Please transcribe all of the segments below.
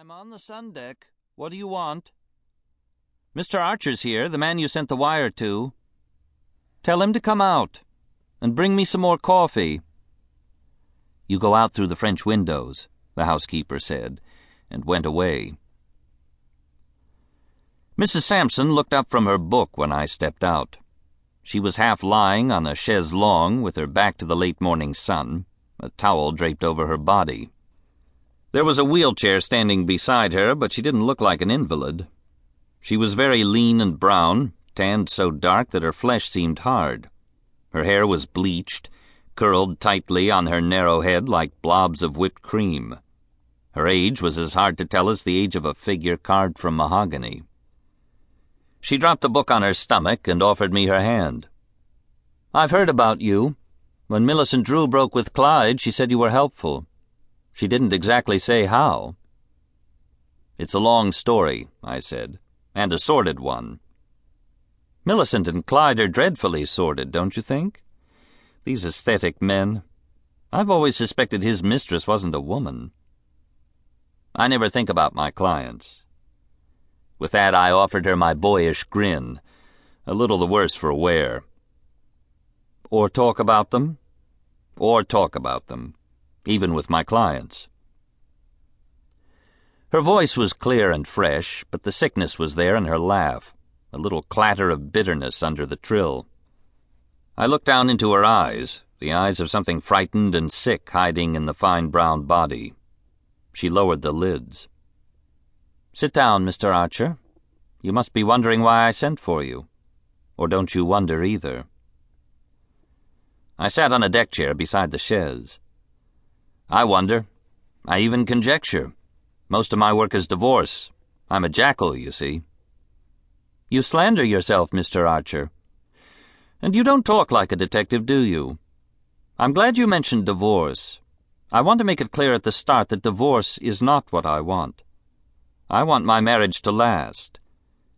I'm on the sun deck. What do you want? Mr. Archer's here, the man you sent the wire to. Tell him to come out and bring me some more coffee. You go out through the French windows, the housekeeper said, and went away. Mrs. Sampson looked up from her book when I stepped out. She was half lying on a chaise longue with her back to the late morning sun, a towel draped over her body. There was a wheelchair standing beside her, but she didn't look like an invalid. She was very lean and brown, tanned so dark that her flesh seemed hard. Her hair was bleached, curled tightly on her narrow head like blobs of whipped cream. Her age was as hard to tell as the age of a figure carved from mahogany. She dropped the book on her stomach and offered me her hand. I've heard about you. When Millicent Drew broke with Clyde, she said you were helpful. She didn't exactly say how. It's a long story, I said, and a sordid one. Millicent and Clyde are dreadfully sordid, don't you think? These aesthetic men. I've always suspected his mistress wasn't a woman. I never think about my clients. With that, I offered her my boyish grin, a little the worse for wear. Or talk about them? Or talk about them even with my clients. Her voice was clear and fresh, but the sickness was there in her laugh, a little clatter of bitterness under the trill. I looked down into her eyes, the eyes of something frightened and sick hiding in the fine brown body. She lowered the lids. Sit down, Mr. Archer. You must be wondering why I sent for you. Or don't you wonder either? I sat on a deck chair beside the chaise. I wonder. I even conjecture. Most of my work is divorce. I'm a jackal, you see. You slander yourself, Mr. Archer. And you don't talk like a detective, do you? I'm glad you mentioned divorce. I want to make it clear at the start that divorce is not what I want. I want my marriage to last.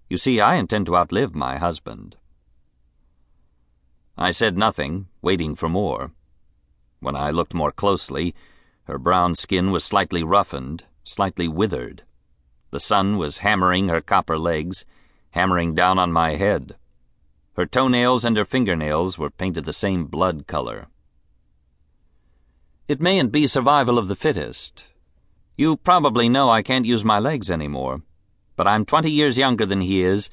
You see, I intend to outlive my husband. I said nothing, waiting for more. When I looked more closely, her brown skin was slightly roughened, slightly withered. The sun was hammering her copper legs, hammering down on my head. Her toenails and her fingernails were painted the same blood color. It mayn't be survival of the fittest. You probably know I can't use my legs anymore, but I'm twenty years younger than he is,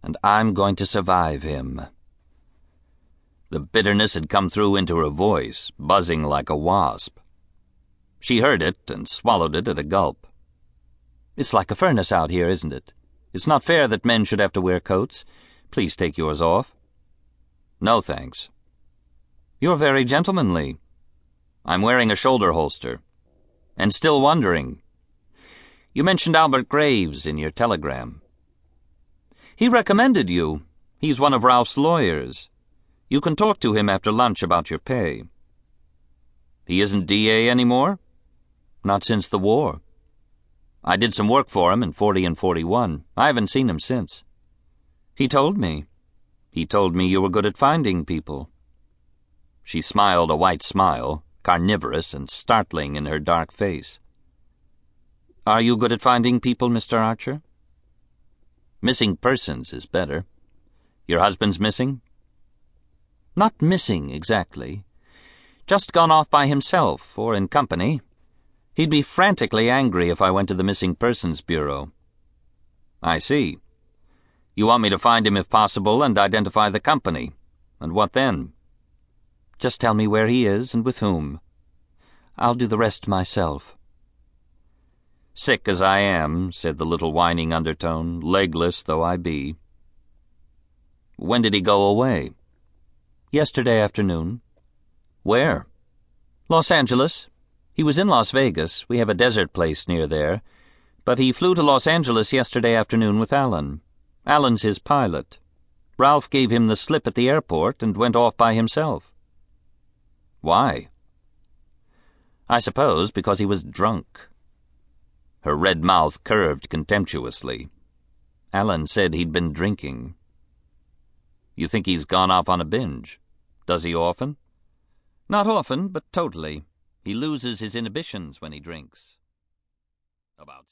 and I'm going to survive him. The bitterness had come through into her voice, buzzing like a wasp. She heard it and swallowed it at a gulp. It's like a furnace out here, isn't it? It's not fair that men should have to wear coats. Please take yours off. No, thanks. You're very gentlemanly. I'm wearing a shoulder holster. And still wondering. You mentioned Albert Graves in your telegram. He recommended you. He's one of Ralph's lawyers. You can talk to him after lunch about your pay. He isn't DA anymore? Not since the war. I did some work for him in 40 and 41. I haven't seen him since. He told me. He told me you were good at finding people. She smiled a white smile, carnivorous and startling in her dark face. Are you good at finding people, Mr. Archer? Missing persons is better. Your husband's missing? Not missing, exactly. Just gone off by himself, or in company, He'd be frantically angry if I went to the Missing Persons Bureau. I see. You want me to find him if possible and identify the company. And what then? Just tell me where he is and with whom. I'll do the rest myself. Sick as I am, said the little whining undertone, legless though I be. When did he go away? Yesterday afternoon. Where? Los Angeles. He was in Las Vegas. We have a desert place near there. But he flew to Los Angeles yesterday afternoon with Alan. Alan's his pilot. Ralph gave him the slip at the airport and went off by himself. Why? I suppose because he was drunk. Her red mouth curved contemptuously. Alan said he'd been drinking. You think he's gone off on a binge? Does he often? Not often, but totally. He loses his inhibitions when he drinks. About.